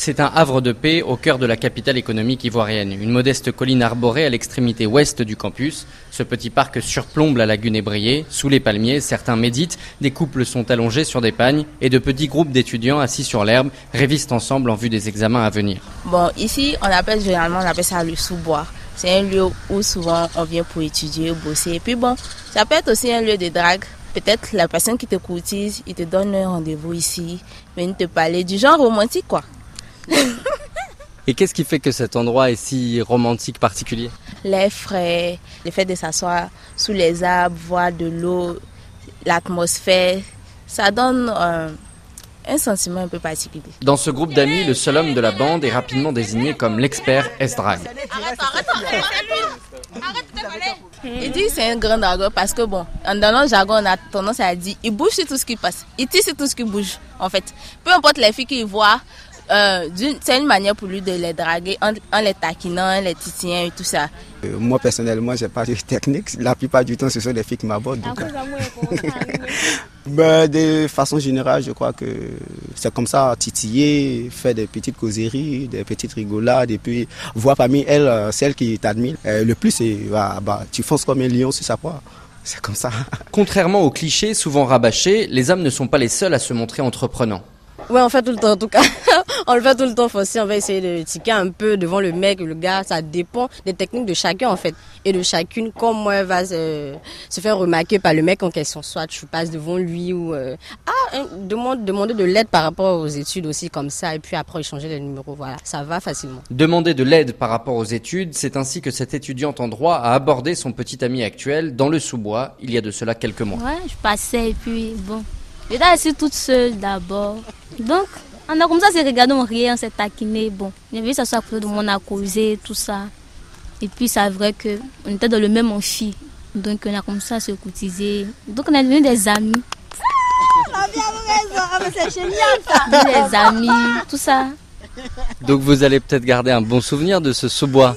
C'est un havre de paix au cœur de la capitale économique ivoirienne, une modeste colline arborée à l'extrémité ouest du campus. Ce petit parc surplombe la lagune ébriée. Sous les palmiers, certains méditent, des couples sont allongés sur des pagnes et de petits groupes d'étudiants assis sur l'herbe révisent ensemble en vue des examens à venir. Bon, ici, on appelle généralement on appelle ça le sous-bois. C'est un lieu où souvent on vient pour étudier, bosser. Et puis bon, ça peut être aussi un lieu de drague. Peut-être la personne qui te courtise, il te donne un rendez-vous ici, venir te parler du genre romantique quoi. Et qu'est-ce qui fait que cet endroit est si romantique particulier? L'air frais, le fait de s'asseoir sous les arbres, voir de l'eau, l'atmosphère, ça donne euh, un sentiment un peu particulier. Dans ce groupe d'amis, le seul homme de la bande est rapidement désigné comme l'expert S-Drag. Il dit c'est un grand dragon parce que bon, dans notre jargon, on a tendance à dire il bouge sur tout ce qui passe, il tire sur tout ce qui bouge en fait. Peu importe les filles qu'il voit, euh, c'est une manière pour lui de les draguer en, les taquinant, les titillant et tout ça. Euh, moi personnellement, j'ai pas de technique. La plupart du temps, ce sont les filles qui m'abordent. ben, de façon générale, je crois que c'est comme ça, titiller, faire des petites causeries, des petites rigolades, et puis voir parmi elles euh, celle qui t'admire. le plus, c'est bah, bah, tu fonces comme un lion sur sa proie. C'est comme ça. Contrairement aux clichés souvent rabâchés, les hommes ne sont pas les seuls à se montrer entreprenants. Ouais, on fait tout le temps, en tout cas. on le fait tout le temps aussi. On va essayer de tiquer un peu devant le mec, le gars. Ça dépend des techniques de chacun, en fait. Et de chacune, comment elle va se, faire remarquer par le mec en question. Soit tu passes devant lui ou, euh, ah, demande, demander de l'aide par rapport aux études aussi, comme ça. Et puis après, échanger les numéros. Voilà. Ça va facilement. Demander de l'aide par rapport aux études, c'est ainsi que cette étudiante en droit a abordé son petit ami actuel dans le sous-bois, il y a de cela quelques mois. Ouais, je passais et puis, bon. J'étais assise toute seule d'abord. Donc, on a comme ça s'est regardé, on riait, on s'est taquiné. Bon, j'ai vu ça soit à côté de moi, on a causé, tout ça. Et puis, c'est vrai qu'on était dans le même amphi. Donc, on a comme ça se cotisé. Donc, on est devenus des amis. Ah, c'est génial ça! Des amis, tout ça. Donc, vous allez peut-être garder un bon souvenir de ce sous-bois.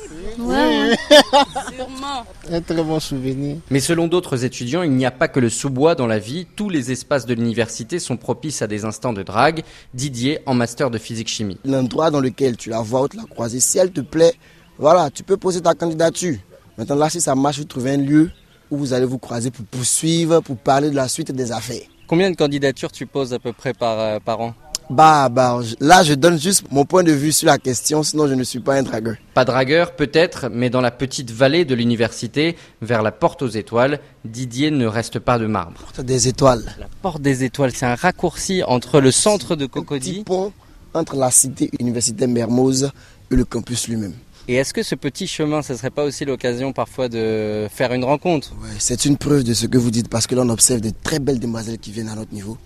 Sûrement. Un très bon souvenir. Mais selon d'autres étudiants, il n'y a pas que le sous-bois dans la vie. Tous les espaces de l'université sont propices à des instants de drague. Didier, en master de physique-chimie. L'endroit dans lequel tu la vois ou tu la croiser, si elle te plaît, voilà, tu peux poser ta candidature. Maintenant, là, si ça marche, vous trouvez un lieu où vous allez vous croiser pour poursuivre, pour parler de la suite des affaires. Combien de candidatures tu poses à peu près par, euh, par an? Bah, bah, là, je donne juste mon point de vue sur la question, sinon je ne suis pas un dragueur. Pas dragueur, peut-être, mais dans la petite vallée de l'université, vers la porte aux étoiles, Didier ne reste pas de marbre. Porte des étoiles. La porte des étoiles, c'est un raccourci entre le centre de Cocody. Un pont entre la cité universitaire Mermoz et le campus lui-même. Et est-ce que ce petit chemin, ce serait pas aussi l'occasion parfois de faire une rencontre? Oui, c'est une preuve de ce que vous dites parce que là on observe de très belles demoiselles qui viennent à notre niveau.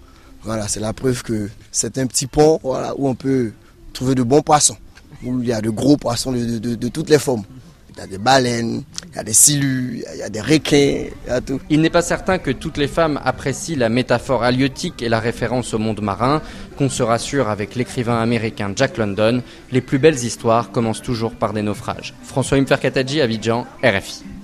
Voilà, c'est la preuve que c'est un petit pont voilà, où on peut trouver de bons poissons, où il y a de gros poissons de, toutes les formes. Il y a des baleines, il y a des silus, il y a des requins, il tout. Il n'est pas certain que toutes les femmes apprécient la métaphore halieutique et la référence au monde marin. Qu'on se rassure avec l'écrivain américain Jack London, les plus belles histoires commencent toujours par des naufrages. François Imferkataji, Abidjan, RFI.